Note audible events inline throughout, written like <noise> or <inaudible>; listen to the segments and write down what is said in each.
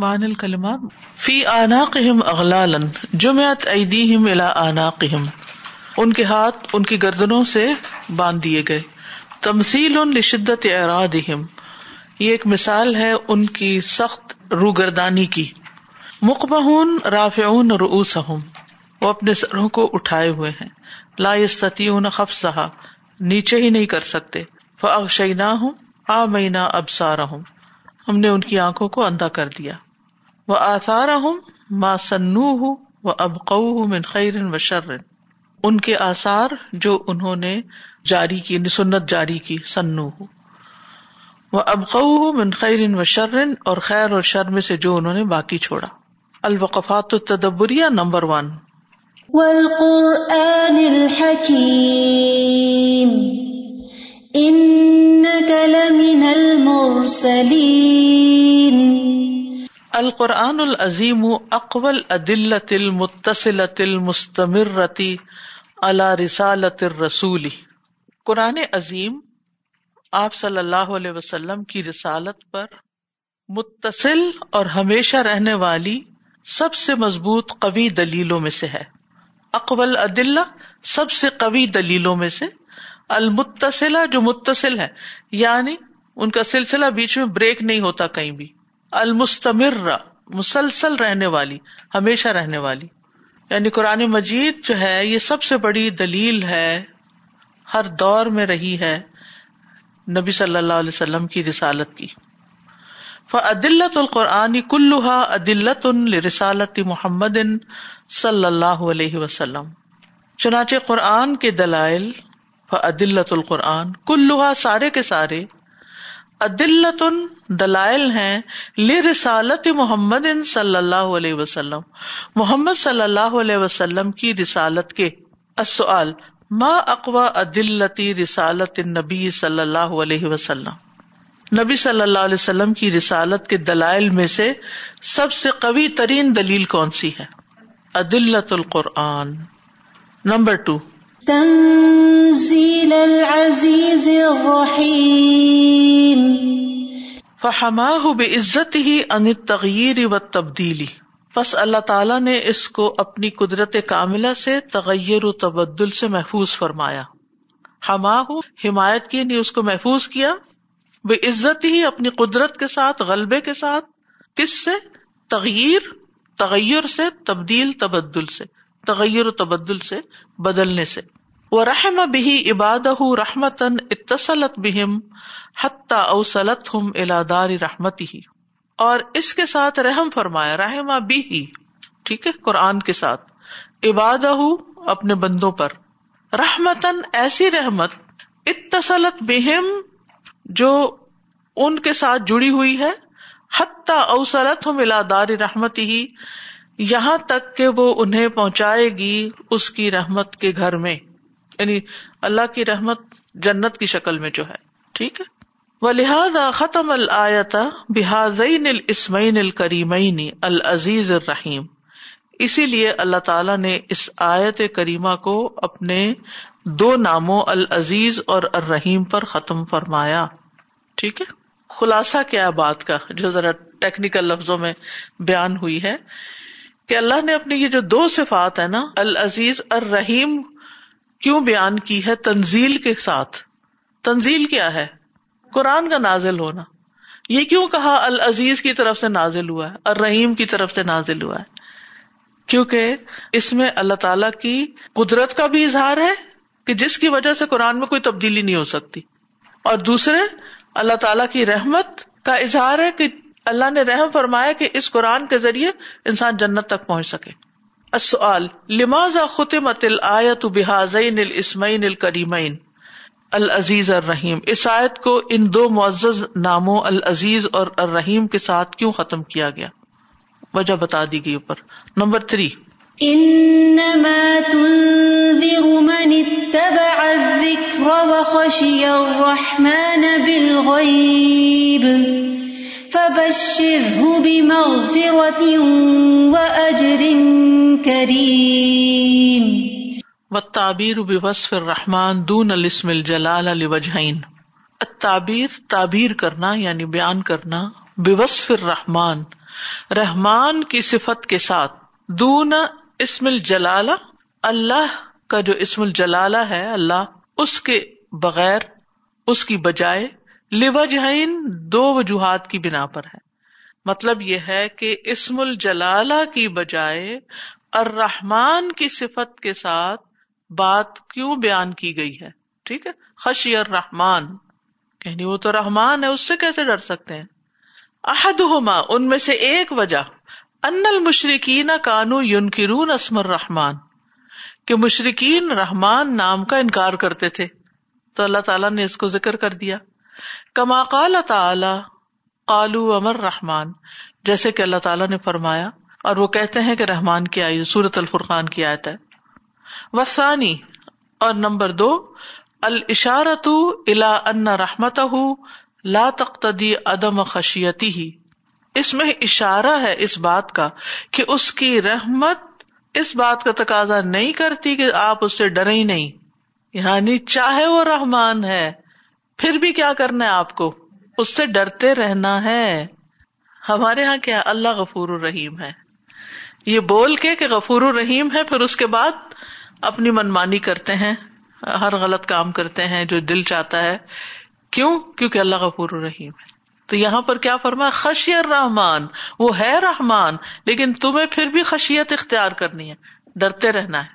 مان الکلمات فی آناقہم اغلالا، جمعت ایدیہم الى آناقہم۔ ان کے ہاتھ، ان کی گردنوں سے باندھ دیے گئے۔ تمثیل لشدت اعراضہم۔ یہ ایک مثال ہے ان کی سخت روگردانی کی۔ مقبہون رافعون رؤوسہم۔ وہ اپنے سروں کو اٹھائے ہوئے ہیں۔ لا یستطیعون خفضہا۔ نیچے ہی نہیں کر سکتے۔ فاغشیناہم، آمینا ابصارہم۔ ہم نے ان کی آنکھوں کو اندھا کر دیا۔ وہ آثار ہوں ماں سنو ہوں وہ ابقو من خیر و شر۔ ان کے آثار جو انہوں نے جاری کی یعنی سنت جاری کی سنو ہو وہ ابقو من خیر و شرن اور خیر اور شر میں سے جو انہوں نے باقی چھوڑا۔ الوقفات التدبریہ نمبر ون۔ والقرآن الحکیم۔ لمن المرسلین۔ القرآن العظیم اقول عدلت المتصلت المستمرتی اللہ رسالت الرسول. قرآن عظیم آپ صلی اللہ علیہ وسلم کی رسالت پر متصل اور ہمیشہ رہنے والی سب سے مضبوط قوی دلیلوں میں سے ہے. اقبل عدل سب سے قوی دلیلوں میں سے المتصلا جو متصل ہے یعنی ان کا سلسلہ بیچ میں بریک نہیں ہوتا کہیں بھی. المستمر، مسلسل رہنے والی، ہمیشہ رہنے والی۔ یعنی قرآن مجید جو ہے، یہ سب سے بڑی دلیل ہے، ہر دور میں رہی ہے نبی صلی اللہ علیہ وسلم کی رسالت کی۔ فعدلت القرآن کلوہا عدلت رسالت محمد صلی اللہ علیہ وسلم۔ چنانچہ قرآن کے دلائل فعدلت القرآن کلوہا سارے کے سارے عدلت دلائل ہیں لی رسالت محمد صلی اللہ علیہ وسلم۔ محمد صلی اللہ علیہ وسلم کی رسالت کے السؤال، ما اقوا عدلتی رسالت نبی صلی اللہ علیہ وسلم؟ نبی صلی اللہ علیہ وسلم کی رسالت کے دلائل میں سے سب سے قوی ترین دلیل کون سی ہے؟ عدلت القرآن۔ نمبر ٹو تنزیل العزیز الرحیم فہماہ بے عزت ہی ان تغیر و تبدیلی بس اللہ تعالیٰ نے اس کو اپنی قدرت کاملہ سے تغیر و تبدل سے محفوظ فرمایا. ہماہ حمایت کی نے اس کو محفوظ کیا. بے عزت ہی اپنی قدرت کے ساتھ، غلبے کے ساتھ. کس سے؟ تغیر تغیر سے، تبدیل، تبدل سے. تغیر و تبدل سے بدلنے سے۔ وہ رحم بھی عباد رحمتن اتصلت بہم حتہ اوسلت ہم الادار رحمتی ہی اور اس کے ساتھ رحم فرمایا، رحم بھی ٹھیک ہے، قرآن کے ساتھ۔ عباد اپنے بندوں پر۔ رحمتن ایسی رحمت، اتصلت بہم جو ان کے ساتھ جڑی ہوئی ہے۔ حتیٰ اوسلت ہم الادار رحمتی ہی یہاں تک کہ وہ انہیں پہنچائے گی اس کی رحمت کے گھر میں۔ یعنی اللہ کی رحمت جنت کی شکل میں جو ہے۔ ٹھیک ہے؟ وہ لہٰذا ختم الآتا بحاظین الاسمین الکریمین العزیز الرحیم اسی لیے اللہ تعالیٰ نے اس آیت کریمہ کو اپنے دو ناموں العزیز اور الرحیم پر ختم فرمایا۔ ٹھیک ہے؟ خلاصہ کیا بات کا جو ذرا ٹیکنیکل لفظوں میں بیان ہوئی ہے۔ کہ اللہ نے اپنی یہ جو دو صفات ہے نا، العزیز الرحیم، کیوں بیان کی ہے؟ تنزیل کے ساتھ۔ تنزیل کیا ہے؟ قرآن کا نازل ہونا۔ یہ کیوں کہا العزیز کی طرف سے نازل ہوا ہے؟ اور رحیم کی طرف سے نازل ہوا ہے۔ کیونکہ اس میں اللہ تعالی کی قدرت کا بھی اظہار ہے کہ جس کی وجہ سے قرآن میں کوئی تبدیلی نہیں ہو سکتی۔ اور دوسرے، اللہ تعالیٰ کی رحمت کا اظہار ہے کہ اللہ نے رحم فرمایا کہ اس قرآن کے ذریعے انسان جنت تک پہنچ سکے۔ السؤال، لماذا ختمت الآیت بحاظین الاسمین الکریمین؟ العزیز الرحیم، اس آیت کو ان دو معزز ناموں، العزیز اور الرحیم کے ساتھ کیوں ختم کیا گیا؟ وجہ بتا دی گئی اوپر۔ Number three. انما تنذر من اتبع الذکر وخشی الرحمن بالغیب۔ فبشره بمغفرة وأجر کریم و بوصف الرحمان دون الاسم الجلال لوجہین تعبیر تعبیر کرنا یعنی بیان کرنا بے وصف الرحمان رحمان کی صفت کے ساتھ دون اسم الجلالہ اللہ کا جو اسم الجلالہ ہے، اللہ اس کے بغیر، اس کی بجائے لبجہین دو وجوہات کی بنا پر ہے۔ مطلب یہ ہے کہ اسم الجلالہ کی بجائے الرحمان کی صفت کے ساتھ بات کیوں بیان کی گئی ہے؟ ٹھیک ہے؟ خشی الرحمان یعنی وہ تو رحمان ہے، اس سے کیسے ڈر سکتے ہیں؟ احد ان میں سے ایک وجہ۔ ان المشرقین کانو یونکرون اسم الرحمان کہ مشرقین رحمان نام کا انکار کرتے تھے۔ تو اللہ تعالیٰ نے اس کو ذکر کر دیا۔ کما قال تعالی قالو امر رحمان، جیسے کہ اللہ تعالیٰ نے فرمایا، اور وہ کہتے ہیں کہ رحمان کی آئی سورت الفرقان کی آیت ہے۔ وسانی اور نمبر دو الشارت الا ان رحمت لا تقتدی عدم خشیتی ہی اس میں اشارہ ہے اس بات کا کہ اس کی رحمت اس بات کا تقاضا نہیں کرتی کہ آپ اس سے ڈرے ہی نہیں۔ یعنی چاہے وہ رحمان ہے۔ پھر بھی کیا کرنا ہے آپ کو؟ اس سے ڈرتے رہنا ہے۔ ہمارے یہاں کیا اللہ غفور الرحیم ہے۔ یہ بول کے کہ غفور الرحیم ہے، پھر اس کے بعد اپنی منمانی کرتے ہیں۔ ہر غلط کام کرتے ہیں جو دل چاہتا ہے۔ کیوں؟ کیونکہ اللہ غفور الرحیم ہے۔ تو یہاں پر کیا فرما خشی رحمان وہ ہے رحمان، لیکن تمہیں پھر بھی خشیت اختیار کرنی ہے۔ ڈرتے رہنا ہے۔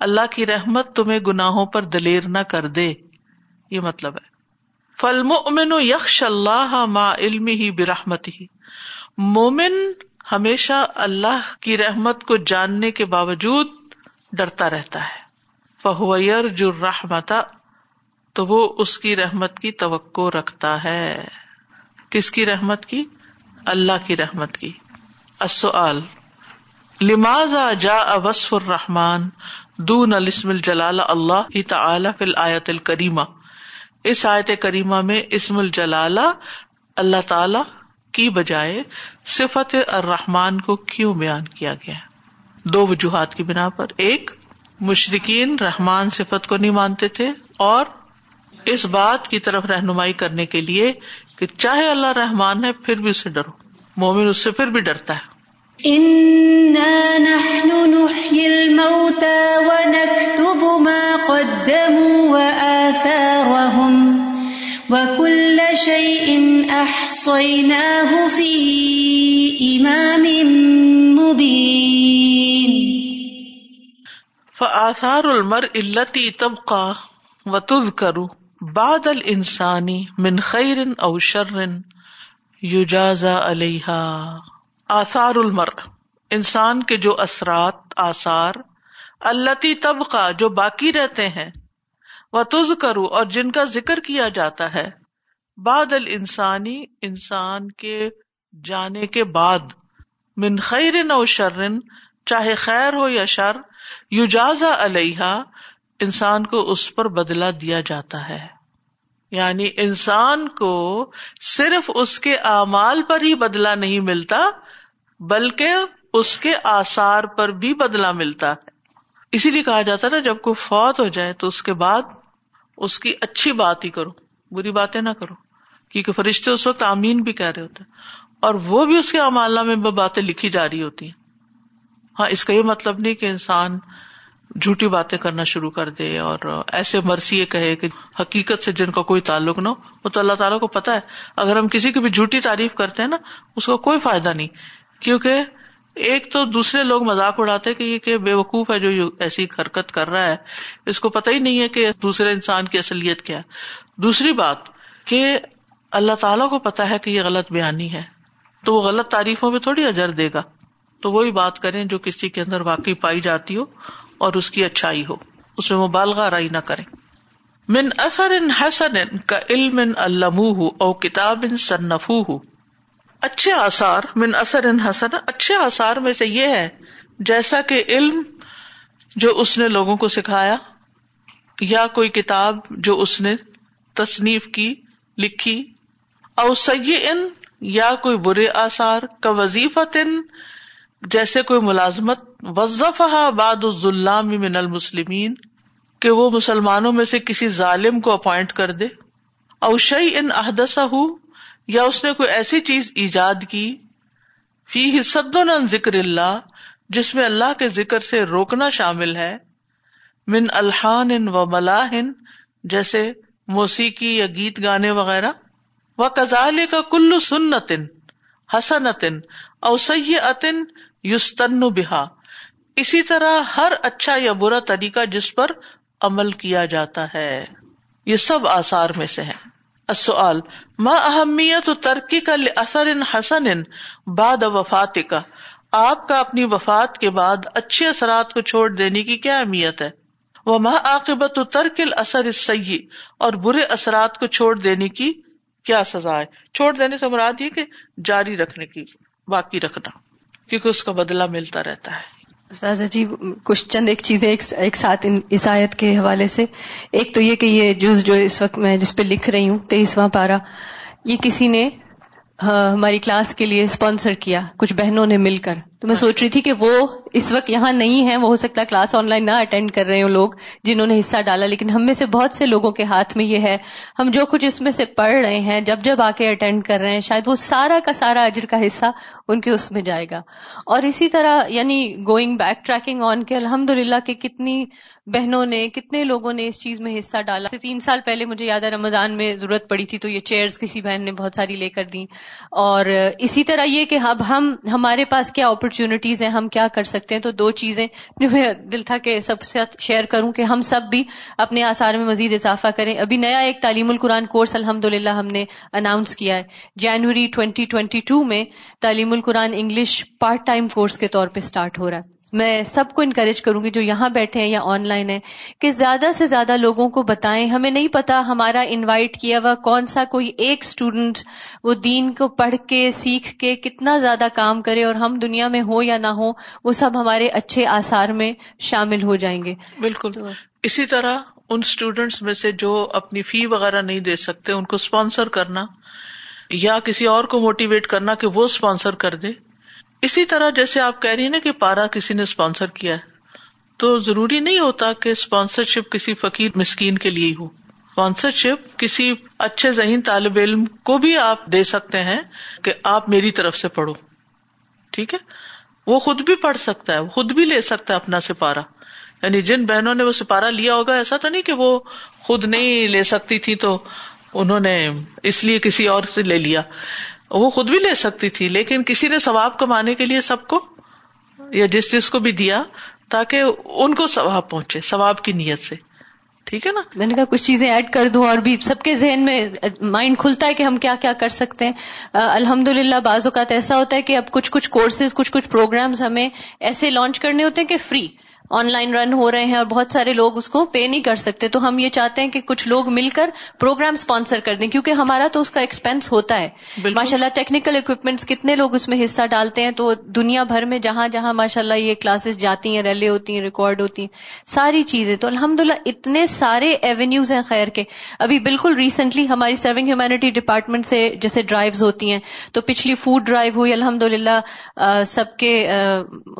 اللہ کی رحمت تمہیں گناہوں پر دلیر نہ کر دے۔ یہ مطلب ہے۔ فلم امن یکش اللہ ما علم ہی برحمت ہی مومن ہمیشہ اللہ کی رحمت کو جاننے کے باوجود ڈرتا رہتا ہے۔ فہویر جو رحمتا تو وہ اس کی رحمت کی توقع رکھتا ہے۔ کس کی رحمت کی؟ اللہ کی رحمت کی۔ السؤال، لماذا جا وصف الرحمان دون الاسم الجلال اللہ تعالی فی الآیت الکریمہ؟ اس آیت کریمہ میں اسم الجلال اللہ تعالی کی بجائے صفت الرحمان کو کیوں بیان کیا گیا؟ دو وجوہات کی بنا پر، ایک مشرقین رحمان صفت کو نہیں مانتے تھے، اور اس بات کی طرف رہنمائی کرنے کے لیے کہ چاہے اللہ رحمان ہے، پھر بھی اسے ڈرو۔ مومن اس سے پھر بھی ڈرتا ہے۔ وكل شيء أحصيناه في إمام مبين فآثار المرء التي تبقى وتذكر بعد الانسانی من خیر او شر یوجازا علیہ آثار المر انسان کے جو اثرات، آثار اللہ طبقہ جو باقی رہتے ہیں وہ تز کرو اور جن کا ذکر کیا جاتا ہے، بعد انسانی انسان کے جانے کے بعد، من خیر او شرن، چاہے خیر ہو یا شر یوجازا علیہ انسان کو اس پر بدلا دیا جاتا ہے۔ یعنی انسان کو صرف اس کے اعمال پر ہی بدلا نہیں ملتا بلکہ اس کے آسار پر بھی بدلا ملتا ہے۔ اسی لیے کہا جاتا نا، جب کوئی فوت ہو جائے تو اس کے بعد اس کی اچھی بات ہی کرو، بری باتیں نہ کرو۔ کیونکہ فرشتے اس وقت آمین بھی کہہ رہے ہوتے اور وہ بھی اس کے امالہ میں باتیں لکھی جا رہی ہوتی ہیں۔ ہاں اس کا یہ مطلب نہیں کہ انسان جھوٹی باتیں کرنا شروع کر دے اور ایسے مرثی کہے کہ حقیقت سے جن کا کوئی تعلق نہ ہو۔ وہ تو اللہ تعالیٰ کو پتا ہے۔ اگر ہم کسی کی بھی جھوٹی تعریف کرتے ہیں نا، اس کا کوئی فائدہ نہیں۔ کیونکہ ایک تو دوسرے لوگ مذاق اڑاتے کہ یہ کہ بے وقوف ہے جو ایسی حرکت کر رہا ہے۔ اس کو پتہ ہی نہیں ہے کہ دوسرے انسان کی اصلیت کیا دوسری بات کہ اللہ تعالیٰ کو پتا ہے کہ یہ غلط بیانی ہے۔ تو وہ غلط تعریفوں میں تھوڑی اجر دے گا۔ تو وہی بات کریں جو کسی کے اندر واقعی پائی جاتی ہو اور اس کی اچھائی ہو۔ اس میں مبالغہ رائی نہ کرے من اثر حسن کا علم المہ او کتاب صنفو ہو اچھے آثار، من اثر ان حسن، اچھے آثار میں سے یہ ہے، جیسا کہ علم جو اس نے لوگوں کو سکھایا، یا کوئی کتاب جو اس نے تصنیف کی، لکھی، او سی ان یا کوئی برے آثار، کا وظیفہ جیسے کوئی ملازمت وظف باد الظلام من المسلمین، کہ وہ مسلمانوں میں سے کسی ظالم کو اپوائنٹ کر دے اوشئی ان احدث ہو یا اس نے کوئی ایسی چیز ایجاد کی؟ فی حصد ذکر اللہ، جس میں اللہ کے ذکر سے روکنا شامل ہے۔ من الحان و ملاحن، جیسے موسیقی یا گیت گانے وغیرہ۔ و کزال کا کلو سنتن، حسنتن اوسی عطن یوستن بحا اسی طرح ہر اچھا یا برا طریقہ جس پر عمل کیا جاتا ہے۔ یہ سب آثار میں سے ہے السؤال، ما اہمیت ترکی کا اثر حسن بعد وفات کا آپ کا اپنی وفات کے بعد اچھے اثرات کو چھوڑ دینے کی کیا اہمیت ہے؟ وہ ماں عاقبت ترکل اثر سی اور برے اثرات کو چھوڑ دینے کی کیا سزا ہے؟ چھوڑ دینے سے مراد یہ کہ جاری رکھنے کی، باقی رکھنا، کیونکہ اس کا بدلا ملتا رہتا ہے۔ جی کچھ چند ایک چیزیں ایک ساتھ عیسائیت کے حوالے سے۔ ایک تو یہ کہ یہ جز جو اس وقت میں جس پہ لکھ رہی ہوں، تیئیسواں پارا یہ کسی نے ہاں، ہماری کلاس کے لیے اسپانسر کیا، کچھ بہنوں نے مل کر۔ تو میں سوچ رہی تھی کہ وہ اس وقت یہاں نہیں ہے وہ ہو سکتا ہے کلاس آن لائن نہ اٹینڈ کر رہے ہوں لوگ جنہوں نے حصہ ڈالا، لیکن ہم میں سے بہت سے لوگوں کے ہاتھ میں یہ ہے۔ ہم جو کچھ اس میں سے پڑھ رہے ہیں، جب جب آ کے اٹینڈ کر رہے ہیں، شاید وہ سارا کا سارا اجر کا حصہ ان کے اس میں جائے گا۔ اور اسی طرح یعنی گوئنگ بیک ٹریکنگ آن کے الحمد للہ کہ کتنی بہنوں نے، کتنے لوگوں نے اس چیز میں حصہ ڈالا۔ تین سال پہلے مجھے یاد ہے رمضان میں ضرورت پڑی تھی تو یہ چیئرز کسی بہن نے بہت ساری لے کر دی اور اسی طرح یہ کہ اب ہم، ہمارے پاس کیا اپرچونٹیز ہیں، ہم کیا کر سکتے ہیں؟ تو دو چیزیں جو میرا دل تھا کہ سب سے شیئر کروں کہ ہم سب بھی اپنے آثار میں مزید اضافہ کریں۔ ابھی نیا ایک تعلیم القرآن کورس الحمد ہم نے اناؤنس کیا ہے۔ جنوری ٹوینٹی ٹوینٹی ٹو میں تعلیم القرآن انگلش پارٹ ٹائم کورس کے طور پہ اسٹارٹ ہو رہا ہے۔ میں سب کو انکریج کروں گی جو یہاں بیٹھے ہیں یا آن لائن ہے کہ زیادہ سے زیادہ لوگوں کو بتائیں۔ ہمیں نہیں پتا ہمارا انوائٹ کیا ہوا کون سا کوئی ایک اسٹوڈنٹ وہ دین کو پڑھ کے سیکھ کے کتنا زیادہ کام کرے اور ہم دنیا میں ہو یا نہ ہو وہ سب ہمارے اچھے آثار میں شامل ہو جائیں گے۔ بالکل۔ اسی طرح ان اسٹوڈینٹس میں سے جو اپنی فی وغیرہ نہیں دے سکتے ان کو اسپانسر کرنا یا کسی اور کو موٹیویٹ کرنا کہ وہ اسپانسر کر دے۔ اسی طرح جیسے آپ کہہ رہی ہیں نا کہ پارا کسی نے اسپانسر کیا ہے، تو ضروری نہیں ہوتا کہ اسپانسرشپ کسی فقیر مسکین کے لیے ہو۔ اسپانسرشپ کسی اچھے ذہین طالب علم کو بھی آپ دے سکتے ہیں کہ آپ میری طرف سے پڑھو۔ ٹھیک ہے؟ وہ خود بھی پڑھ سکتا ہے، وہ خود بھی لے سکتا ہے اپنا سپارہ۔ یعنی جن بہنوں نے وہ سپارہ لیا ہوگا، ایسا تو نہیں کہ وہ خود نہیں لے سکتی تھی تو انہوں نے اس لیے کسی اور سے لے لیا۔ وہ خود بھی لے سکتی تھی، لیکن کسی نے ثواب کمانے کے لیے سب کو یا جس جس کو بھی دیا تاکہ ان کو ثواب پہنچے، ثواب کی نیت سے۔ ٹھیک ہے نا؟ میں نے کہا کچھ چیزیں ایڈ کر دوں اور بھی سب کے ذہن میں مائنڈ کھلتا ہے کہ ہم کیا کیا کر سکتے ہیں۔ الحمد للہ بعض اوقات ایسا ہوتا ہے کہ اب کچھ کچھ کورسز کچھ کچھ پروگرامز ہمیں ایسے لانچ کرنے ہوتے ہیں کہ فری آن لائن رن ہو رہے ہیں اور بہت سارے لوگ اس کو پے نہیں کر سکتے۔ تو ہم یہ چاہتے ہیں کہ کچھ لوگ مل کر پروگرام اسپانسر کر دیں کیونکہ ہمارا تو اس کا ایکسپینس ہوتا ہے۔ ماشاء اللہ ٹیکنیکل اکوپمنٹس کتنے لوگ اس میں حصہ ڈالتے ہیں تو دنیا بھر میں جہاں جہاں ماشاء اللہ یہ کلاسز جاتی ہیں ریلے ہوتی ہیں ریکارڈ ہوتی ہیں ساری چیزیں۔ تو الحمد اتنے سارے ایونیوز ہیں خیر کے۔ ابھی بالکل ریسنٹلی ہماری سرونگ ہیومینٹی ڈپارٹمنٹ سے جیسے ڈرائیوز ہوتی ہیں۔ تو پچھلی فوڈ ڈرائیو ہوئی الحمد للہ سب کے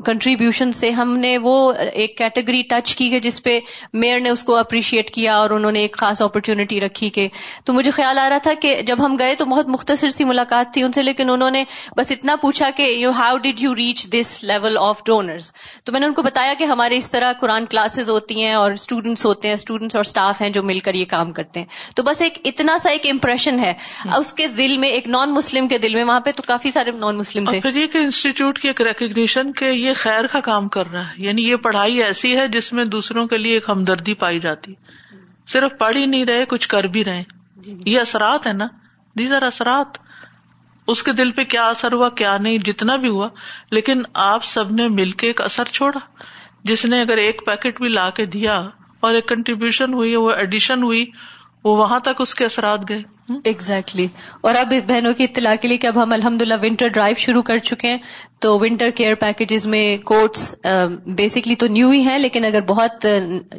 کنٹریبیوشن سے ہم نے وہ ایک کیٹیگری ٹچ کی گئی جس پہ میئر نے اس کو اپریشیٹ کیا اور انہوں نے ایک خاص اپرچونٹی رکھی کہ تو مجھے خیال آ رہا تھا کہ جب ہم گئے تو بہت مختصر سی ملاقات تھی ان سے لیکن انہوں نے بس اتنا پوچھا کہ you how did you reach this level of donors تو میں نے ان کو بتایا کہ ہمارے اس طرح قرآن کلاسز ہوتی ہیں اور اسٹوڈینٹس ہوتے ہیں اسٹوڈینٹس اور اسٹاف ہیں جو مل کر یہ کام کرتے ہیں۔ تو بس ایک اتنا سا ایک امپریشن ہے۔ اس کے دل میں ایک نان مسلم کے دل میں وہاں پہ تو کافی سارے نان مسلم تھے پھر یہ کہ انسٹیٹیوٹ کی ایک ریکگنیشن کہ یہ خیر کا کام کر رہا ہے یعنی یہ پڑھائی ایسی ہے جس میں دوسروں کے لیے ایک ہمدردی پائی جاتی صرف پڑھ ہی نہیں رہے کچھ کر بھی رہے۔ جی۔ یہ اثرات ہے نا۔ دیز آر اثرات۔ اس کے دل پہ کیا اثر ہوا کیا نہیں جتنا بھی ہوا۔ لیکن آپ سب نے مل کے ایک اثر چھوڑا۔ جس نے اگر ایک پیکٹ بھی لا کے دیا اور ایک کنٹریبیوشن ہوئی وہ ایڈیشن ہوئی وہ وہاں تک اس کے اثرات گئے۔ Exactly exactly. اور اب بہنوں کی اطلاع کے لیے کہ اب ہم الحمد للہ ونٹر ڈرائیو شروع کر چکے ہیں تو ونٹر کیئر پیکجز میں کوٹس بیسکلی تو نیو ہی ہیں لیکن اگر بہت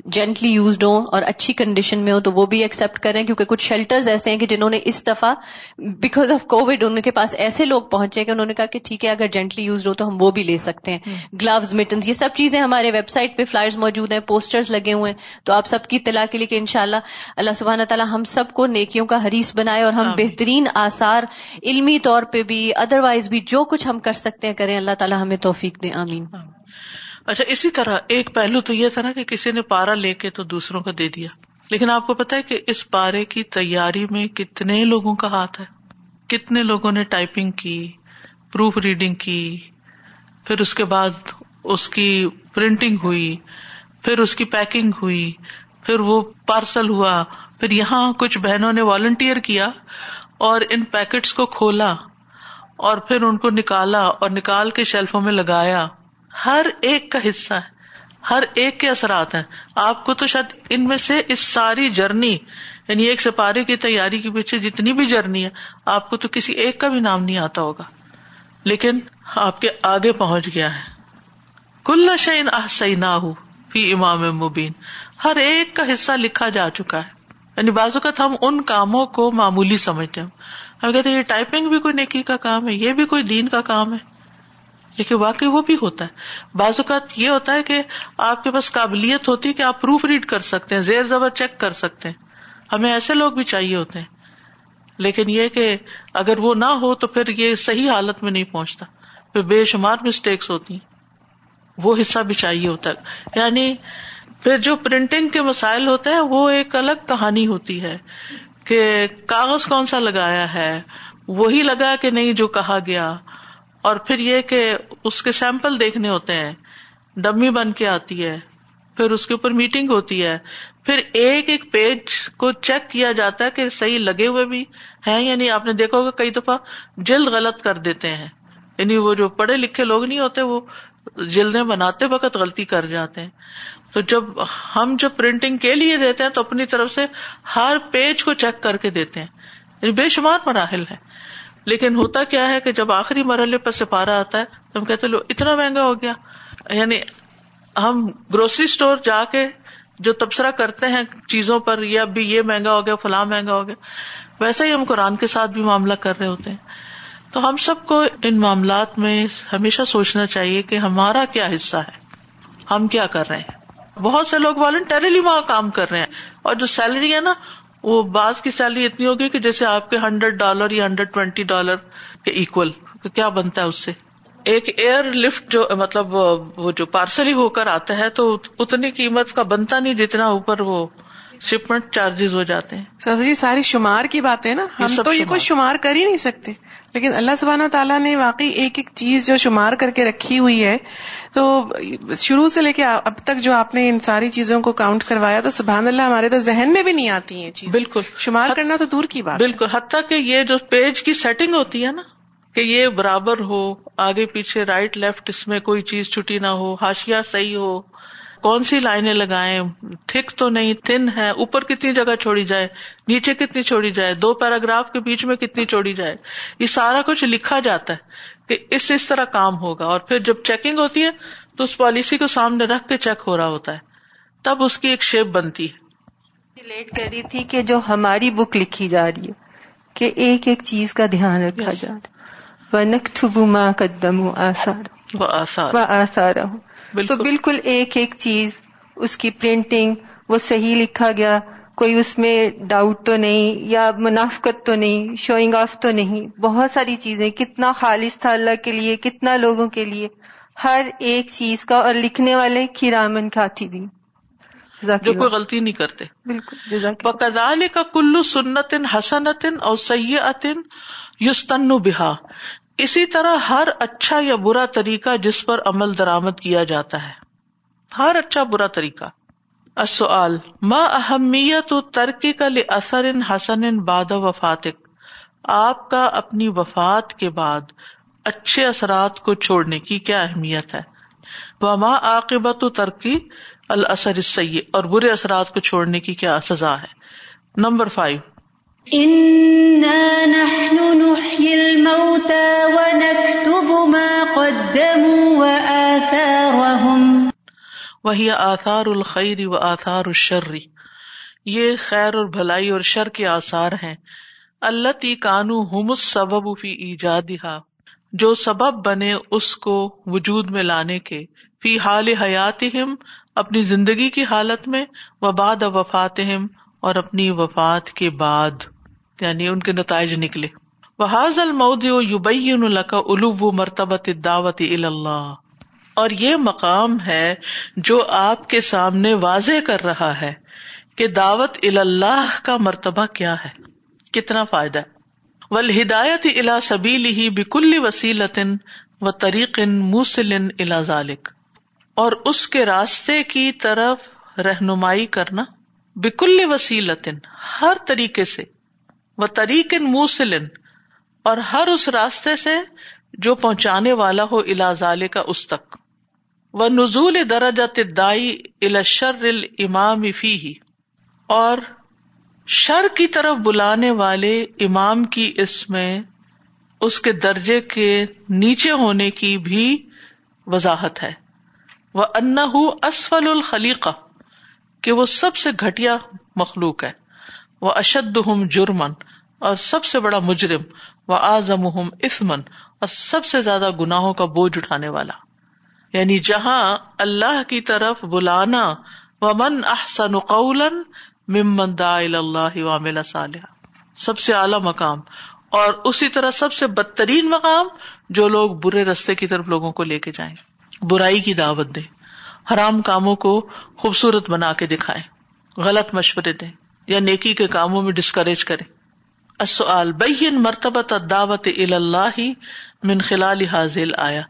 جینٹلی یوزڈ ہوں اور اچھی کنڈیشن میں ہو تو وہ بھی ایکسپٹ کریں کیونکہ کچھ شیلٹرز ایسے ہیں کہ جنہوں نے اس دفعہ بیکاز آف کووڈ ان کے پاس ایسے لوگ پہنچے کہ انہوں نے کہا کہ ٹھیک ہے اگر جینٹلی یوزڈ ہو تو ہم وہ بھی لے سکتے ہیں۔ گلوز مٹنس یہ سب چیزیں ہمارے ویب سائٹ پہ فلائرز موجود ہیں پوسٹرز لگے ہوئے ہیں۔ تو آپ سب کی اطلاع کے لیے کہ ان اللہ اللہ سبحانہ تعالیٰ ہم سب کو نیکیوں کا حریث بنائے اور ہم آمین۔ بہترین آثار علمی طور پہ بھی ادر وائز بھی جو کچھ ہم کر سکتے ہیں کریں اللہ تعالیٰ ہمیں توفیق دے آمین. اچھا اسی طرح ایک پہلو تو یہ تھا نا کہ کسی نے پارا لے کے تو دوسروں کو دے دیا۔ لیکن آپ کو پتا ہے کہ اس پارے کی تیاری میں کتنے لوگوں کا ہاتھ ہے؟ کتنے لوگوں نے ٹائپنگ کی پروف ریڈنگ کی پھر اس کے بعد اس کی پرنٹنگ ہوئی پھر اس کی پیکنگ ہوئی پھر وہ پارسل ہوا۔ پھر یہاں کچھ بہنوں نے والنٹیئر کیا اور ان پیکٹس کو کھولا اور پھر ان کو نکالا اور نکال کے شیلفوں میں لگایا۔ ہر ایک کا حصہ ہے، ہر ایک کے اثرات ہیں۔ آپ کو تو شاید ان میں سے اس ساری جرنی یعنی ایک سپارے کی تیاری کے پیچھے جتنی بھی جرنی ہے، آپ کو تو کسی ایک کا بھی نام نہیں آتا ہوگا۔ لیکن آپ کے آگے پہنچ گیا ہے۔ کل شعین احسئی نہ ہو فی امام مبین۔ ہر ایک کا حصہ لکھا جا چکا ہے۔ یعنی بعض اوقات ہم ان کاموں کو معمولی سمجھتے ہیں۔ ہم کہتے ہیں یہ ٹائپنگ بھی کوئی نیکی کا کام ہے، یہ بھی کوئی دین کا کام ہے۔ لیکن واقعی وہ بھی ہوتا ہے۔ بعض اوقات یہ ہوتا ہے کہ آپ کے پاس قابلیت ہوتی ہے کہ آپ پروف ریڈ کر سکتے ہیں، زیر زبر چیک کر سکتے ہیں۔ ہمیں ایسے لوگ بھی چاہیے ہوتے ہیں۔ لیکن یہ کہ اگر وہ نہ ہو تو پھر یہ صحیح حالت میں نہیں پہنچتا۔ پھر بے شمار مسٹیکس ہوتی ہیں۔ وہ حصہ بھی چاہیے ہوتا ہے۔ یعنی پھر جو پرنٹنگ کے مسائل ہوتے ہیں، وہ ایک الگ کہانی ہوتی ہے کہ کاغذ کون سا لگایا ہے، وہی لگا کہ نہیں جو کہا گیا۔ اور پھر یہ کہ اس کے سیمپل دیکھنے ہوتے ہیں، ڈمی بن کے آتی ہے، پھر اس کے اوپر میٹنگ ہوتی ہے۔ پھر ایک ایک پیج کو چیک کیا جاتا ہے کہ صحیح لگے ہوئے بھی ہیں یعنی آپ نے دیکھا ہوگا کئی دفعہ، جلد غلط کر دیتے ہیں۔ یعنی وہ جو پڑھے لکھے لوگ نہیں ہوتے، وہ جلدیں بناتے وقت غلطی کر جاتے ہیں۔ تو جب ہم جب پرنٹنگ کے لیے دیتے ہیں، تو اپنی طرف سے ہر پیج کو چیک کر کے دیتے ہیں۔ یعنی بے شمار مراحل ہے لیکن ہوتا کیا ہے کہ جب آخری مرحلے پر سپارا آتا ہے، تو ہم کہتے لو، اتنا مہنگا ہو گیا۔ یعنی ہم گروسری اسٹور جا کے جو تبصرہ کرتے ہیں چیزوں پر، یہ اب بھی یہ مہنگا ہو گیا، فلاں مہنگا ہو گیا۔ ویسا ہی ہم قرآن کے ساتھ بھی معاملہ کر رہے ہوتے ہیں۔ تو ہم سب کو ان معاملات میں ہمیشہ سوچنا چاہیے کہ ہمارا کیا حصہ ہے۔ ہم کیا کر رہے ہیں؟ بہت سے لوگ والنٹریلی وہاں کام کر رہے ہیں۔ اور جو سیلری ہے نا، وہ بعض کی سیلری اتنی ہوگی کہ جیسے آپ کے ہنڈریڈ ڈالر یا ہنڈریڈ ٹوینٹی ڈالر کے اکول کیا بنتا ہے اس سے؟ ایک ایئر لفٹ جو مطلب وہ جو پارسل ہی ہو کر آتا ہے، تو اتنی قیمت کا بنتا نہیں جتنا اوپر وہ شپمنٹ چارجز ہو جاتے ہیں۔ سر جی ساری شمار کی بات ہے نا ہم تو یہ۔ کوئی شمار کر ہی نہیں سکتے۔ لیکن اللہ سبحانہ و تعالیٰ نے واقعی ایک ایک چیز جو شمار کر کے رکھی ہوئی ہے تو شروع سے لے کے اب تک جو آپ نے ان ساری چیزوں کو کاؤنٹ کروایا تو سبحان اللہ ہمارے تو ذہن میں بھی نہیں آتی ہیں چیز بالکل۔ شمار کرنا تو دور کی بات۔ بالکل۔ حتیٰ کہ یہ جو پیج کی سیٹنگ ہوتی ہے نا کہ یہ برابر ہو آگے پیچھے رائٹ لیفٹ اس میں کوئی چیز چھٹی نہ ہو ہاشیا صحیح ہو کون سی لائنیں لگائیں؟ تھک تو نہیں تھن ہے اوپر کتنی جگہ چھوڑی جائے نیچے کتنی چھوڑی جائے دو پیراگراف کے بیچ میں کتنی چھوڑی جائے۔ یہ سارا کچھ لکھا جاتا ہے کہ اس اس طرح کام ہوگا۔ اور پھر جب چیکنگ ہوتی ہے تو اس پالیسی کو سامنے رکھ کے چیک ہو رہا ہوتا ہے۔ تب اس کی ایک شیپ بنتی ہے۔ ریلیٹ کر رہی تھی کہ جو ہماری بک لکھی جا رہی ہے کہ ایک ایک چیز کا دھیان رکھا. جا رہا وَنَكْتُبُ مَا قَدَّمُوا آثَارَ وہ آسان آثار تو بالکل۔ بالکل ایک ایک چیز اس کی پرنٹنگ وہ صحیح لکھا گیا۔ کوئی اس میں ڈاؤٹ تو نہیں یا منافقت تو نہیں شوئنگ آف تو نہیں۔ بہت ساری چیزیں۔ کتنا خالص تھا اللہ کے لیے کتنا لوگوں کے لیے۔ ہر ایک چیز کا اور لکھنے والے کھیرامن کھاتی بھی۔ جو۔ کوئی غلطی نہیں کرتے۔ بالکل۔ بکدال کا کلو سنت حسنتن اور سیئتن یستن بہا اسی طرح ہر اچھا یا برا طریقہ جس پر عمل درآمد کیا جاتا ہے۔ ہر اچھا برا طریقہ۔ السؤال، ما اہمیت ترکی کا اثر حسن باد وفاتک؟ آپ کا اپنی وفات کے بعد اچھے اثرات کو چھوڑنے کی کیا اہمیت ہے؟ وما عاقبت ترکی الاثر السیء اور برے اثرات کو چھوڑنے کی کیا سزا ہے؟ Number five. إنا نحن نحيي الموتى ونكتب ما قدموا وآثارهم وہی آثار الخیر و آثار الشر یہ خیر اور بھلائی اور شر کے آثار ہیں۔ اللہ تی کانو ہم سبب فی ایجادہا جو سبب بنے اس کو وجود میں لانے کے۔ فی حال حیاتہم، اپنی زندگی کی حالت میں و بعد وفاتہم اور اپنی وفات کے بعد۔ یعنی ان کے نتائج نکلے۔ بحاظ المود یوبین القا الو مرتبت دعوت اللہ اور یہ مقام ہے جو آپ کے سامنے واضح کر رہا ہے کہ دعوت اللہ کا مرتبہ کیا ہے۔ کتنا فائدہ ول ہدایت الا سبیل ہی بکل وسیلتن و طریق موسل الا ذالک اور اس کے راستے کی طرف رہنمائی کرنا بکل وسیلتن ہر طریقے سے وہ طریق موسل اور ہر اس راستے سے جو پہنچانے والا ہو ضال کا اس تک وہ نزول درجہ تدائی الشر امام فی ہی اور شر کی طرف بلانے والے امام کی اس میں اس کے درجے کے نیچے ہونے کی بھی وضاحت ہے۔ وہ ان اسفل الخلیقہ، کہ وہ سب سے گٹیا مخلوق ہے۔ وہ اشد ہم جرمن اور سب سے بڑا مجرم وہ آزم ہم اسمن اور سب سے زیادہ گناہوں کا بوجھ اٹھانے والا۔ یعنی جہاں اللہ کی طرف بلانا و من احسن قولن ممن دا اللہ وامل صالح سب سے اعلی مقام، اور اسی طرح سب سے بدترین مقام، جو لوگ برے رستے کی طرف لوگوں کو لے کے جائیں۔ برائی کی دعوت دے حرام کاموں کو خوبصورت بنا کے دکھائے غلط مشورے دیں۔ یا نیکی کے کاموں میں ڈسکریج کرے۔ السؤال، بین مرتبہ دعوت اللہ من خلال حاضل آیا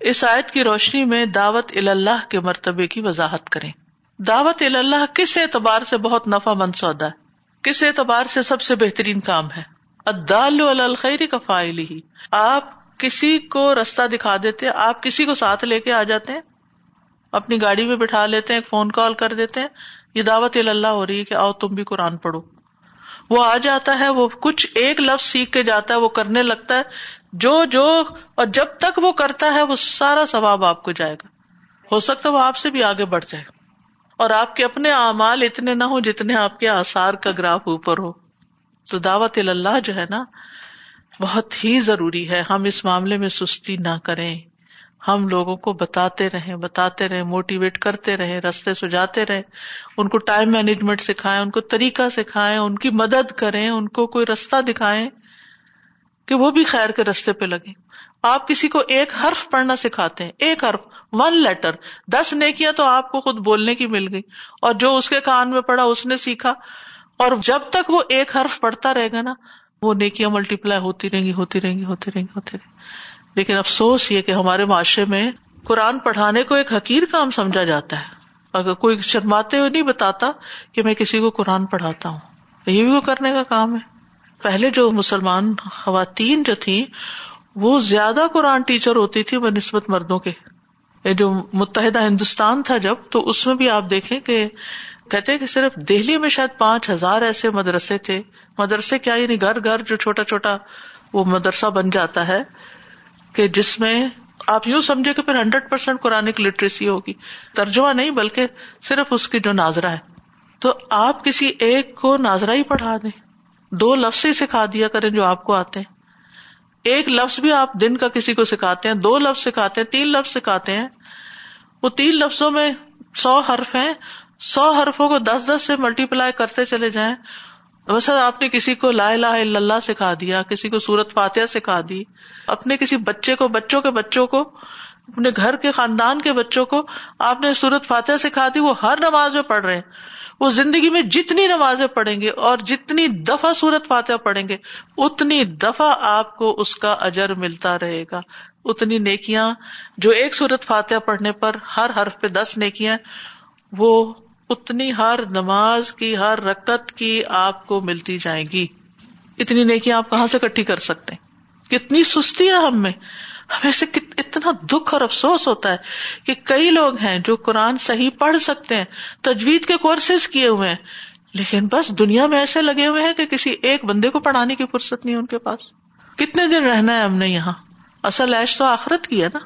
اس آیت کی روشنی میں دعوت اللہ کے مرتبے کی وضاحت کریں۔ دعوت اللہ کس اعتبار سے بہت نفع مند سودا ہے؟ کس اعتبار سے سب سے بہترین کام ہے؟ ادال کا فائل ہی آپ کسی کو رستہ دکھا دیتے آپ کسی کو ساتھ لے کے آ جاتے ہیں، اپنی گاڑی میں بٹھا لیتے ہیں فون کال کر دیتے ہیں یہ دعوت اللہ ہو رہی ہے کہ آؤ تم بھی قرآن پڑھو۔ وہ آ جاتا ہے، وہ کچھ ایک لفظ سیکھ کے جاتا ہے، وہ کرنے لگتا ہے۔ جو جو، اور جب تک وہ کرتا ہے، وہ سارا ثواب آپ کو جائے گا۔ ہو سکتا ہے وہ آپ سے بھی آگے بڑھ جائے۔ اور آپ کے اپنے اعمال اتنے نہ ہو جتنے آپ کے آسار کا گراف اوپر ہو۔ تو دعوت اللہ جو ہے نا، بہت ہی ضروری ہے۔ ہم اس معاملے میں سستی نہ کریں۔ ہم لوگوں کو بتاتے رہیں بتاتے رہیں موٹیویٹ کرتے رہیں، رستے سجاتے رہیں، ان کو ٹائم مینجمنٹ سکھائیں، ان کو طریقہ سکھائیں، ان کی مدد کریں، ان کو کوئی رستہ دکھائیں کہ وہ بھی خیر کے رستے پہ لگے آپ کسی کو ایک حرف پڑھنا سکھاتے ہیں، ایک حرف ون لیٹر دس نیکیاں تو آپ کو خود بولنے کی مل گئی اور جو اس کے کان میں پڑا، اس نے سیکھا۔ اور جب تک وہ ایک حرف پڑھتا رہے گا نا، وہ نیکیاں ملٹی پلائی ہوتی رہیں گی، ہوتی رہیں گی، ہوتی رہیں گی، ہوتی رہیں گی۔ لیکن افسوس یہ کہ ہمارے معاشرے میں قرآن پڑھانے کو ایک حقیر کام سمجھا جاتا ہے۔ اگر کوئی شرماتے ہوئے نہیں بتاتا کہ میں کسی کو قرآن پڑھاتا ہوں۔ یہ بھی وہ کرنے کا کام ہے۔ پہلے جو مسلمان خواتین جو تھی وہ زیادہ قرآن ٹیچر ہوتی تھی بہ نسبت مردوں کے۔ جو متحدہ ہندوستان تھا جب، تو اس میں بھی آپ دیکھیں کہ کہتے کہ صرف دہلی میں شاید پانچ ہزار ایسے مدرسے تھے۔ مدرسے کیا یعنی گھر گھر جو چھوٹا چھوٹا وہ مدرسہ بن جاتا ہے۔ کہ جس میں آپ یوں سمجھے کہ پھر ہنڈریڈ پرسینٹ قرآن لٹریسی ہوگی۔ ترجمہ نہیں، بلکہ صرف اس کی جو ناظرہ ہے۔ تو آپ کسی ایک کو ناظرہ ہی پڑھا دیں۔ دو لفظ ہی سکھا دیا کریں جو آپ کو آتے ہیں۔ ایک لفظ بھی آپ دن کا کسی کو سکھاتے ہیں، دو لفظ سکھاتے ہیں، تین لفظ سکھاتے ہیں۔ وہ تین لفظوں میں سو حرف ہیں۔ سو حرفوں کو دس دس سے ملٹی پلائی کرتے چلے جائیں۔ سر آپ نے کسی کو لا الہ الا اللہ سکھا دیا، کسی کو سورت فاتحہ سکھا دی، اپنے کسی بچے کو، بچوں کے بچوں کو، اپنے گھر کے خاندان کے بچوں کو آپ نے سورت فاتحہ سکھا دی، وہ ہر نماز میں پڑھ رہے ہیں۔ وہ زندگی میں جتنی نمازیں پڑھیں گے اور جتنی دفعہ سورت فاتحہ پڑھیں گے، اتنی دفعہ آپ کو اس کا اجر ملتا رہے گا۔ اتنی نیکیاں، جو ایک سورت فاتحہ پڑھنے پر ہر حرف پہ دس نیکیاں، وہ اتنی ہر نماز کی، ہر رکت کی آپ کو ملتی جائے گی۔ اتنی نیکیاں آپ کہاں سے کٹھی کر سکتے کتنی سستی ہے ہم میں۔ ہمیں سے اتنا دکھ اور افسوس ہوتا ہے کہ کئی لوگ ہیں جو قرآن صحیح پڑھ سکتے ہیں، تجوید کے کورسز کیے ہوئے ہیں۔ لیکن بس دنیا میں ایسے لگے ہوئے ہیں کہ کسی ایک بندے کو پڑھانے کی فرصت نہیں ان کے پاس۔ کتنے دن رہنا ہے ہم نے یہاں؟ اصل ایش تو آخرت کی ہے نا۔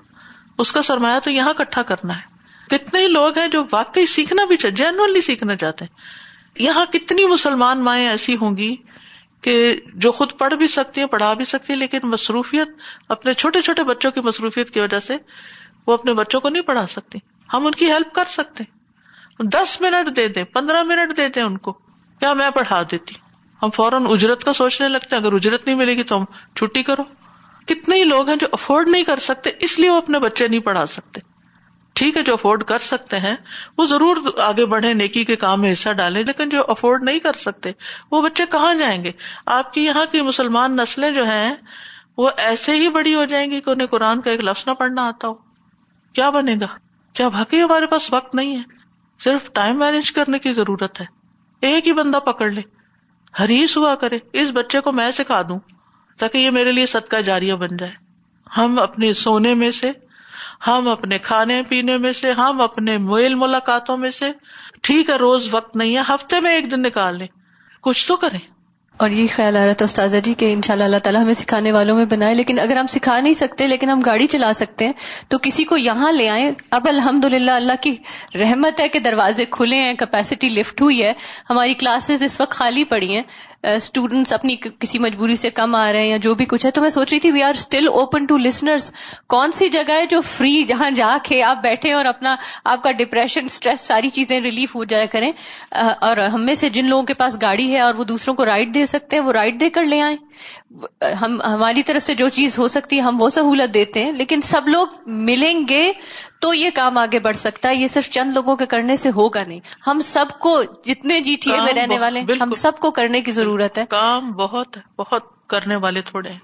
اس کا سرمایہ تو یہاں کٹھا کرنا ہے۔ کتنے ہی لوگ ہیں جو واقعی سیکھنا بھی چاہتے سیکھنا چاہتے ہیں۔ یہاں کتنی مسلمان مائیں ایسی ہوں گی کہ جو خود پڑھ بھی سکتی ہیں، پڑھا بھی سکتی ہیں، لیکن مصروفیت، اپنے چھوٹے چھوٹے بچوں کی مصروفیت کی وجہ سے وہ اپنے بچوں کو نہیں پڑھا سکتی۔ ہم ان کی ہیلپ کر سکتے دس منٹ دے دیں، پندرہ منٹ دے دیں ان کو۔ کیا میں پڑھا دیتی؟ ہم فوراً اجرت کا سوچنے لگتے ہیں۔ اگر اجرت نہیں ملے گی تو ہم چھٹی کرو۔ کتنے ہی لوگ ہیں جو افورڈ نہیں کر سکتے، اس لیے وہ اپنے بچے نہیں پڑھا سکتے۔ ٹھیک ہے جو افورڈ کر سکتے ہیں، وہ ضرور آگے بڑھے نیکی کے کام میں حصہ ڈالیں، لیکن جو افورڈ نہیں کر سکتے، وہ بچے کہاں جائیں گے؟ آپ کی یہاں کی مسلمان نسلیں جو ہیں، وہ ایسے ہی بڑی ہو جائیں گی کہ انہیں قرآن کا ایک لفظ نہ پڑھنا آتا ہو۔ کیا بنے گا؟ کیا باقی ہمارے پاس وقت نہیں ہے، صرف ٹائم مینج کرنے کی ضرورت ہے۔ ایک ہی بندہ پکڑ لے۔ ہریس ہوا کرے، اس بچے کو میں سکھا دوں تاکہ یہ میرے لیے صدقہ جاریہ بن جائے۔ ہم اپنے سونے میں سے ہم اپنے کھانے پینے میں سے، ہم اپنے میل ملاقاتوں میں سے۔ ٹھیک ہے، روز وقت نہیں ہے، ہفتے میں ایک دن نکال لیں۔ کچھ تو کریں۔ اور یہ خیال آ رہا تھا استاذہ جی کہ انشاءاللہ اللہ تعالیٰ ہمیں سکھانے والوں میں بنائے، لیکن اگر ہم سکھا نہیں سکتے، لیکن ہم گاڑی چلا سکتے ہیں، تو کسی کو یہاں لے آئیں۔ اب الحمد للہ اللہ کی رحمت ہے کہ دروازے کھلے ہیں، کیپیسٹی لفٹ ہوئی ہے۔ ہماری کلاسز اس وقت خالی پڑی ہیں۔ اسٹوڈینٹس اپنی کسی مجبوری سے کم آ رہے ہیں یا جو بھی کچھ ہے، تو میں سوچ رہی تھی we are still open to listeners کون سی جگہ ہے جو فری جہاں جا کے آپ بیٹھے اور اپنا، آپ کا ڈپریشن اسٹریس ساری چیزیں ریلیف ہو جایا کریں؟ اور ہم میں سے جن لوگوں کے پاس گاڑی ہے اور وہ دوسروں کو رائڈ دے سکتے ہیں، وہ رائڈ دے کر لے آئیں۔ ہم ہماری طرف سے جو چیز ہو سکتی ہے ہم وہ سہولت دیتے ہیں لیکن سب لوگ ملیں گے تو یہ کام آگے بڑھ سکتا ہے یہ صرف چند لوگوں کے کرنے سے ہوگا نہیں۔ ہم سب کو جتنے جی ٹی اے میں رہنے والے ہم سب کو کرنے کی ضرورت ہے۔ کام بہت بہت کرنے والے تھوڑے ہیں۔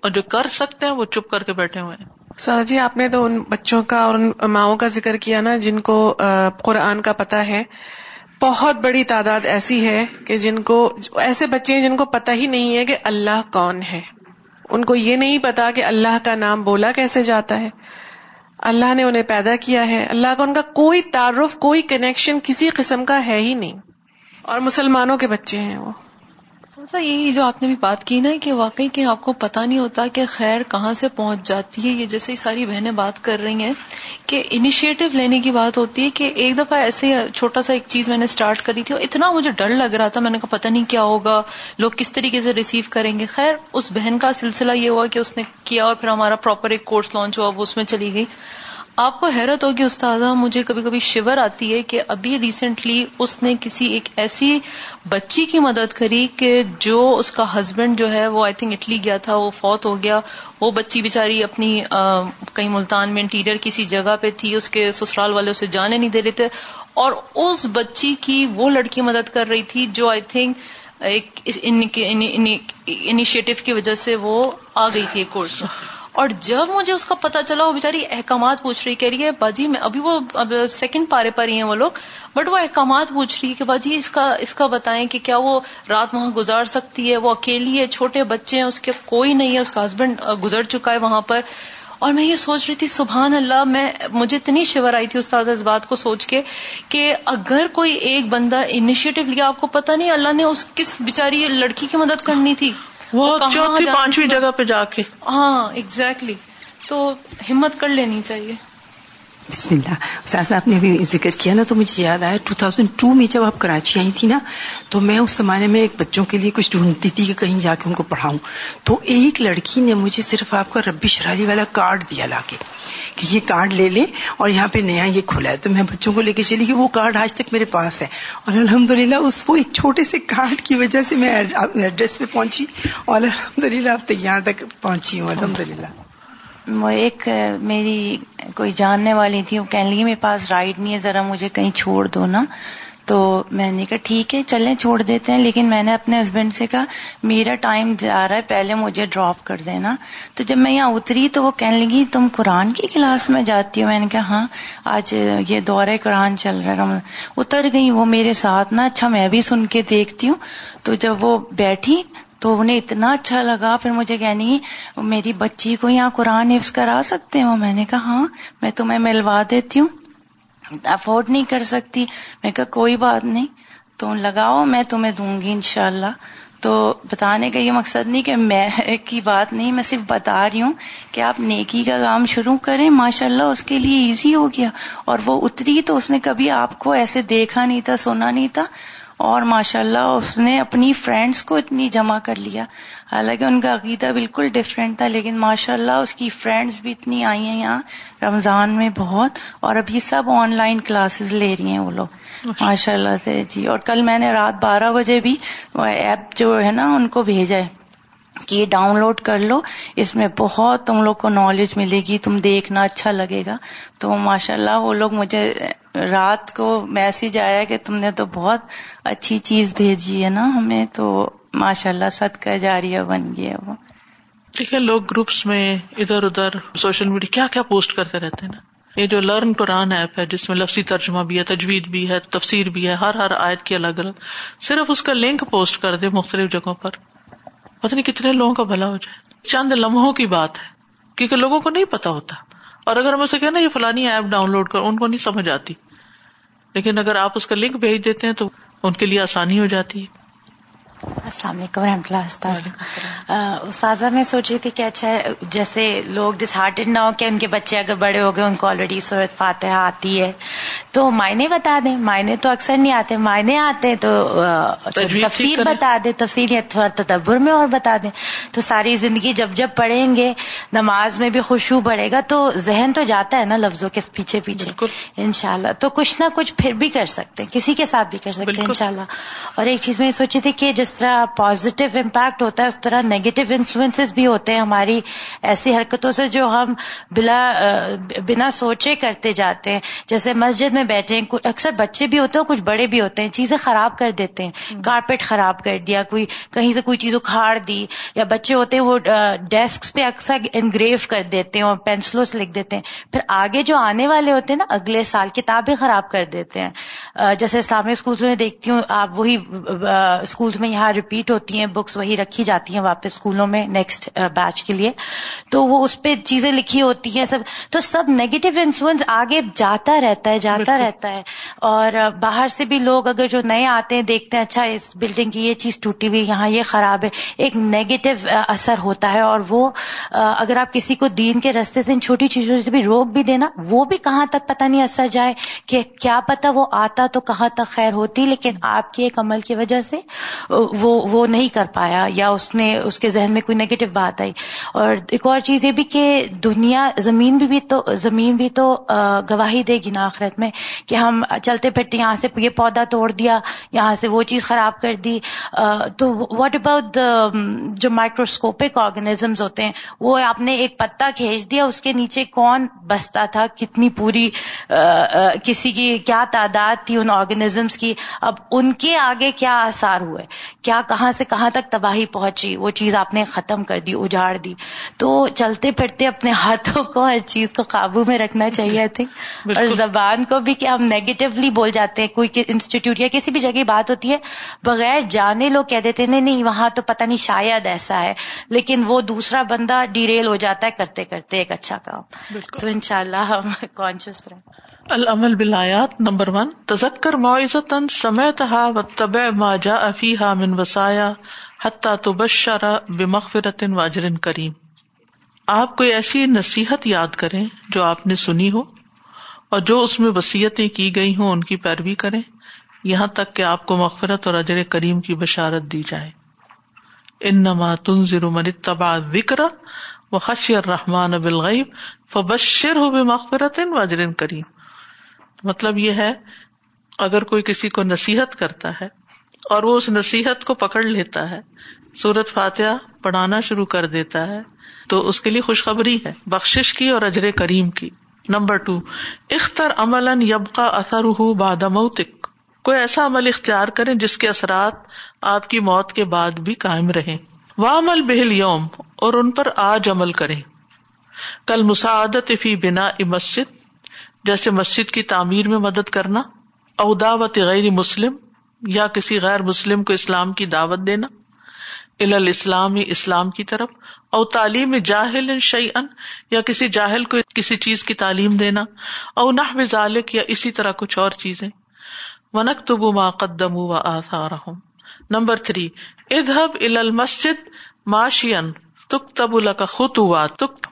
اور جو کر سکتے ہیں وہ چپ کر کے بیٹھے ہوئے ہیں۔ سر جی آپ نے تو ان بچوں کا اور ان ماؤں کا ذکر کیا نا جن کو قرآن کا پتہ ہے۔ بہت بڑی تعداد ایسی ہے کہ جن کو ایسے بچے ہیں جن کو پتہ ہی نہیں ہے کہ اللہ کون ہے۔ ان کو یہ نہیں پتا کہ اللہ کا نام بولا کیسے جاتا ہے۔ اللہ نے انہیں پیدا کیا ہے۔ اللہ کا ان کا کوئی تعارف، کوئی کنیکشن کسی قسم کا ہے ہی نہیں۔ اور مسلمانوں کے بچے ہیں وہ۔ سا یہی جو آپ نے بھی بات کی نا کہ واقعی کہ آپ کو پتا نہیں ہوتا کہ خیر کہاں سے پہنچ جاتی ہے، یہ جیسے ساری بہنیں بات کر رہی ہیں کہ انیشیٹو لینے کی بات ہوتی ہے کہ ایک دفعہ ایسے چھوٹا سا ایک چیز میں نے اسٹارٹ کری تھی اور اتنا مجھے ڈر لگ رہا تھا، میں نے کہا پتا نہیں کیا ہوگا، لوگ کس طریقے سے ریسیو کریں گے۔ خیر، اس بہن کا سلسلہ یہ ہوا کہ اس نے کیا اور پھر ہمارا پراپر ایک کورس لانچ ہوا، وہ اس میں چلی گئی۔ آپ کو حیرت ہوگی استاذہ، مجھے کبھی کبھی شیور آتی ہے کہ ابھی ریسنٹلی اس نے کسی ایک ایسی بچی کی مدد کری کہ جو اس کا ہسبینڈ جو ہے، وہ آئی تھنک اٹلی گیا تھا، وہ فوت ہو گیا۔ وہ بچی بےچاری اپنی کہیں ملتان میں انٹیریئر کسی جگہ پہ تھی، اس کے سسرال والے اسے جانے نہیں دے رہے تھے۔ اور اس بچی کی وہ لڑکی مدد کر رہی تھی جو آئی تھنک ایک انیشیٹو کی وجہ سے وہ آ گئی تھی ایک کورس اور جب مجھے اس کا پتا چلا، وہ بےچاری احکامات پوچھ رہی، کہہ رہی ہے، باجی میں ابھی وہ اب سیکنڈ پارے پر ہی ہیں وہ لوگ بٹ وہ احکامات پوچھ رہی ہے کہ باجی اس کا اس کا بتائیں کہ کیا وہ رات وہاں گزار سکتی ہے؟ وہ اکیلی ہے، چھوٹے بچے ہیں، اس کے کوئی نہیں ہے، اس کا ہسبینڈ گزر چکا ہے وہاں پر۔ اور میں یہ سوچ رہی تھی، سبحان اللہ، میں، مجھے اتنی شور آئی تھی استاد، اس بات کو سوچ کے کہ اگر کوئی ایک بندہ انیشیٹو لیا، آپ کو پتا نہیں اللہ نے اس کس بےچاری لڑکی کی مدد کرنی تھی۔ وہ چوتھی پانچویں جگہ پہ جا کے۔ ہاں ایگزیکٹلی تو ہمت کر لینی چاہیے۔ بسم اللہ۔ سہذا آپ نے ابھی ذکر کیا نا تو مجھے یاد آیا ٹو تھاؤزینڈ ٹو میں جب آپ کراچی آئی تھی نا، تو میں اس زمانے میں ایک بچوں کے لیے کچھ ڈھونڈتی تھی کہ کہیں جا کے ان کو پڑھاؤں۔ تو ایک لڑکی نے مجھے صرف آپ کا ربی شرالی والا کارڈ دیا لا کے کہ یہ کارڈ لے لیں اور یہاں پہ نیا یہ کھلا ہے۔ تو میں بچوں کو لے کے چلی کہ وہ کارڈ آج تک میرے پاس ہے۔ اور الحمد للہ اس وہ ایک چھوٹے سے کارڈ کی وجہ سے میں ایڈریس پہ پہنچی۔ اور الحمد للہ اب تک یہاں تک پہنچی ہوں۔ الحمد للہ وہ ایک میری کوئی جاننے والی تھی، وہ کہنے لگی، میرے پاس رائڈ نہیں ہے، ذرا مجھے کہیں چھوڑ دو نا۔ تو میں نے کہا، ٹھیک ہے، چلیں، چھوڑ دیتے ہیں۔ لیکن میں نے اپنے ہسبینڈ سے کہا، میرا ٹائم جا رہا ہے، پہلے مجھے ڈراپ کر دینا۔ تو جب میں یہاں اتری تو وہ کہنے لگی، تم قرآن کی کلاس میں جاتی ہو؟ میں نے کہا ہاں آج یہ دورے قرآن چل رہا ہے۔ اتر گئی، وہ میرے ساتھ نا اچھا میں بھی سن کے دیکھتی ہوں۔ تو جب وہ بیٹھی تو انہیں اتنا اچھا لگا، پھر مجھے کہنی میری بچی کو یہاں قرآن حفظ کرا سکتے ہو میں نے کہا ہاں میں تمہیں ملوا دیتی ہوں۔ افورڈ نہیں کر سکتی۔ میں کہا، کوئی بات نہیں۔ تم لگاؤ، میں تمہیں دوں گی انشاءاللہ۔ تو بتانے کا یہ مقصد نہیں کہ میں <laughs> کی بات نہیں، میں صرف بتا رہی ہوں کہ آپ نیکی کا کام شروع کریں۔ ماشاء اللہ اس کے لیے ایزی ہو گیا۔ اور وہ اتری تو اس نے کبھی آپ کو ایسے دیکھا نہیں تھا، سنا نہیں تھا۔ اور ماشاء اللہ اس نے اپنی فرینڈس کو اتنی جمع کر لیا۔ حالانکہ ان کا عقیدہ بالکل ڈفرینٹ تھا لیکن ماشاء اللہ اس کی فرینڈس بھی اتنی آئی ہیں یہاں رمضان میں بہت۔ اور اب یہ سب آن لائن کلاسز لے رہی ہیں وہ لوگ۔ ماشاء اللہ سے جی۔ اور کل میں نے رات بارہ بجے بھی ایپ جو ہے نا ان کو بھیجا ہے۔ کہ یہ ڈاؤن لوڈ کر لو، اس میں بہت تم لوگ کو نالج ملے گی، تم دیکھنا اچھا لگے گا۔ تو ماشاء اللہ وہ لوگ مجھے رات کو میسج آیا کہ تم نے تو بہت اچھی چیز بھیجی ہے نا ہمیں، تو ماشاء اللہ صدقہ جاریہ بن گیا وہ۔ ٹھیک ہے لوگ گروپس میں ادھر ادھر سوشل میڈیا کیا کیا پوسٹ کرتے رہتے ہیں نا۔ یہ جو لرن قرآن ایپ ہے، جس میں لفظی ترجمہ بھی ہے، تجوید بھی ہے، تفسیر بھی ہے، ہر ہر آیت کی الگ الگ۔ صرف اس کا لنک پوسٹ کر دے مختلف جگہوں پر۔ پتہ نہیں کتنے لوگوں کا بھلا ہو جائے۔ چند لمحوں کی بات ہے، کیونکہ لوگوں کو نہیں پتا ہوتا۔ اور اگر ہم اسے کہنا یہ فلانی ایپ ڈاؤن لوڈ کر، ان کو نہیں سمجھ آتی۔ لیکن اگر آپ اس کا لنک بھیج دیتے ہیں تو ان کے لیے آسانی ہو جاتی ہے۔ السلام علیکم رحمۃ اللہ استاذہ میں سوچ رہی تھی کہ اچھا جیسے لوگ ڈس ہارٹیڈ نہ ہو کہ ان کے بچے اگر بڑے ہو گئے ان کو آلریڈی صورت فاتحہ آتی ہے۔ تو معنی بتا دیں معنی تو اکثر نہیں آتے معنی آتے تو تفصیل بتا دیں تفصیل تھوڑا تدبر میں اور بتا دیں۔ تو ساری زندگی جب جب پڑھیں گے نماز میں بھی خوشبو بڑھے گا تو ذہن تو جاتا ہے نا لفظوں کے پیچھے پیچھے۔ ان شاء اللہ تو کچھ نہ کچھ پھر بھی کر سکتے ہیں کسی کے ساتھ بھی کر سکتے ہیں ان شاء اللہ اور ایک چیز میں سوچی تھی کہ جس طرح پازیٹیو امپیکٹ ہوتا ہے اس طرح نیگیٹو انفلوئنس بھی ہوتے ہیں ہماری ایسی حرکتوں سے جو ہم بلا بنا سوچے کرتے جاتے ہیں۔ جیسے مسجد میں بیٹھے ہیں اکثر بچے بھی ہوتے ہیں کچھ بڑے بھی ہوتے ہیں چیزیں خراب کر دیتے ہیں۔ کارپیٹ خراب کر دیا کوئی کہیں سے کوئی چیز اکھاڑ دی یا بچے ہوتے ہیں وہ ڈیسک پہ اکثر انگریو کر دیتے ہیں اور پینسلوں سے لکھ دیتے ہیں۔ پھر آگے جو آنے والے ہوتے ہیں نا اگلے سال کتابیں خراب کر دیتے ہیں۔ جیسے اسلامک اسکولس میں دیکھتی ہوں آپ وہی اسکولس میں یہاں ریپیٹ ہوتی ہیں بکس وہی رکھی جاتی ہیں واپس اسکولوں میں نیکسٹ بیچ کے لیے۔ تو وہ اس پہ چیزیں لکھی ہوتی ہیں سب تو سب نیگیٹو انفلوئنس آگے جاتا رہتا ہے جاتا رہتا ہے۔ اور باہر سے بھی لوگ اگر جو نئے آتے ہیں دیکھتے ہیں اچھا اس بلڈنگ کی یہ چیز ٹوٹی ہوئی یہاں یہ خراب ہے۔ ایک نیگیٹو اثر ہوتا ہے اور وہ اگر آپ کسی کو دین کے رستے سے ان چھوٹی چیزوں سے بھی روک بھی دینا وہ بھی کہاں تک پتہ نہیں اثر جائے کہ کیا پتا وہ آتا تو کہاں تک خیر ہوتی لیکن آپ کے ایک عمل کی وجہ سے وہ وہ نہیں کر پایا یا اس نے اس کے ذہن میں کوئی نیگیٹو بات آئی۔ اور ایک اور چیز یہ بھی کہ دنیا زمین بھی, بھی تو زمین بھی تو گواہی دے گی نا آخرت میں کہ ہم چلتے پھرتے یہاں سے یہ پودا توڑ دیا یہاں سے وہ چیز خراب کر دی۔ تو واٹ اباؤٹ جو مائکروسکوپک آرگنیزمز ہوتے ہیں وہ آپ نے ایک پتا کھینچ دیا اس کے نیچے کون بستا تھا کتنی پوری کسی کی کیا تعداد تھی ان آرگنیزمس کی اب ان کے آگے کیا آثار ہوئے؟ کیا کہاں سے کہاں تک تباہی پہنچی وہ چیز آپ نے ختم کر دی اجاڑ دی۔ تو چلتے پھرتے اپنے ہاتھوں کو ہر چیز کو قابو میں رکھنا چاہیے تھے اور زبان کو بھی کہ ہم نیگیٹولی بول جاتے ہیں کوئی انسٹیٹیوٹ یا کسی بھی جگہ بات ہوتی ہے بغیر جانے لوگ کہہ دیتے نہیں نہیں وہاں تو پتہ نہیں شاید ایسا ہے۔ لیکن وہ دوسرا بندہ ڈیریل ہو جاتا ہے کرتے کرتے ایک اچھا کام۔ تو ان شاء اللہ ہم کانشیس رہیں۔ العمل بلایات نمبر ون، تذکر معزت سمیتہا و طب ما جا افیحا من وسایا حتیٰ تبشر بمغفرت واجر کریم۔ آپ کوئی ایسی نصیحت یاد کریں جو آپ نے سنی ہو اور جو اس میں وسیعتیں کی گئی ہوں، ان کی پیروی کریں، یہاں تک کہ آپ کو مغفرت اور اجر کریم کی بشارت دی جائے۔ ان نما تنظر من تبا وکر و خشی الرحمان بالغیب فبشر ہو بے مغفرت واجر کریم۔ مطلب یہ ہے، اگر کوئی کسی کو نصیحت کرتا ہے اور وہ اس نصیحت کو پکڑ لیتا ہے، سورت فاتحہ پڑھانا شروع کر دیتا ہے، تو اس کے لیے خوشخبری ہے بخش کی اور اجر کریم کی۔ نمبر ٹو اختر عمل یبقا اثر باد موتک۔ کوئی ایسا عمل اختیار کرے جس کے اثرات آپ کی موت کے بعد بھی قائم رہے وہ عمل بہل یوم اور ان پر آج عمل کرے کل مساعدت فی بنا مسجد۔ جیسے مسجد کی تعمیر میں مدد کرنا اوداوت غیر مسلم یا کسی غیر مسلم کو اسلام کی دعوت دینا الاسلام، اسلام کی طرف، او تعلیم جاہل شعی ان یا کسی جاہل کو کسی چیز کی تعلیم دینا، او نہ ذالک یا اسی طرح کچھ اور چیزیں۔ ونک تب ما قدم و آثار نمبر تھری ادہب ال المسجد معاشین تک تب کا خط ہوا تک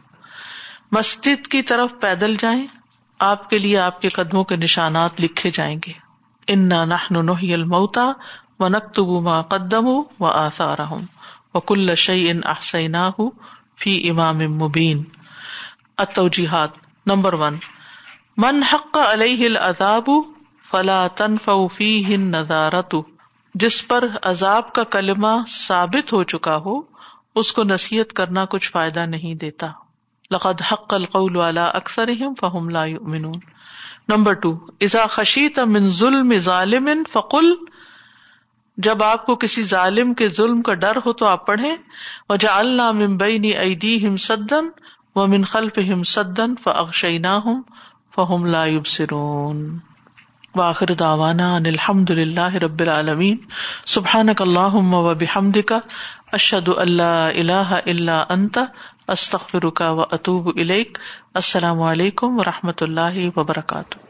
مسجد کی طرف پیدل جائیں۔ آپ کے لیے آپ کے قدموں کے نشانات لکھے جائیں گے۔ ان نہ الموتا و نقتب ما قدم و آثارہم وکل شعی ان احسینہ فی امام مبین التوجیحات نمبر ون۔ من حق علیہ العذاب فلا تنفع فیہ النظارت جس پر عذاب کا کلمہ ثابت ہو چکا ہو، اس کو نصیحت کرنا کچھ فائدہ نہیں دیتا۔ لقد حق القول والا اکثر فہم لا یؤمنون۔ نمبر ٹو ازا خشیت من ظلم ظالم فقل، جب آپ کو کسی ظالم کے ظلم کا ڈر ہو تو آپ پڑھیں وجا اللہ ممبئی ایدی ہم سدن و من خلف ہم سدن فشینا ہوں فہم لا سرون واخر داوانا ان الحمد للہ رب العالمین۔ سبحان اللہ و بحمد کا اشد اللہ اللہ اللہ انت استخر و اطوب السلام علیکم و رحمۃ اللہ وبرکاتہ۔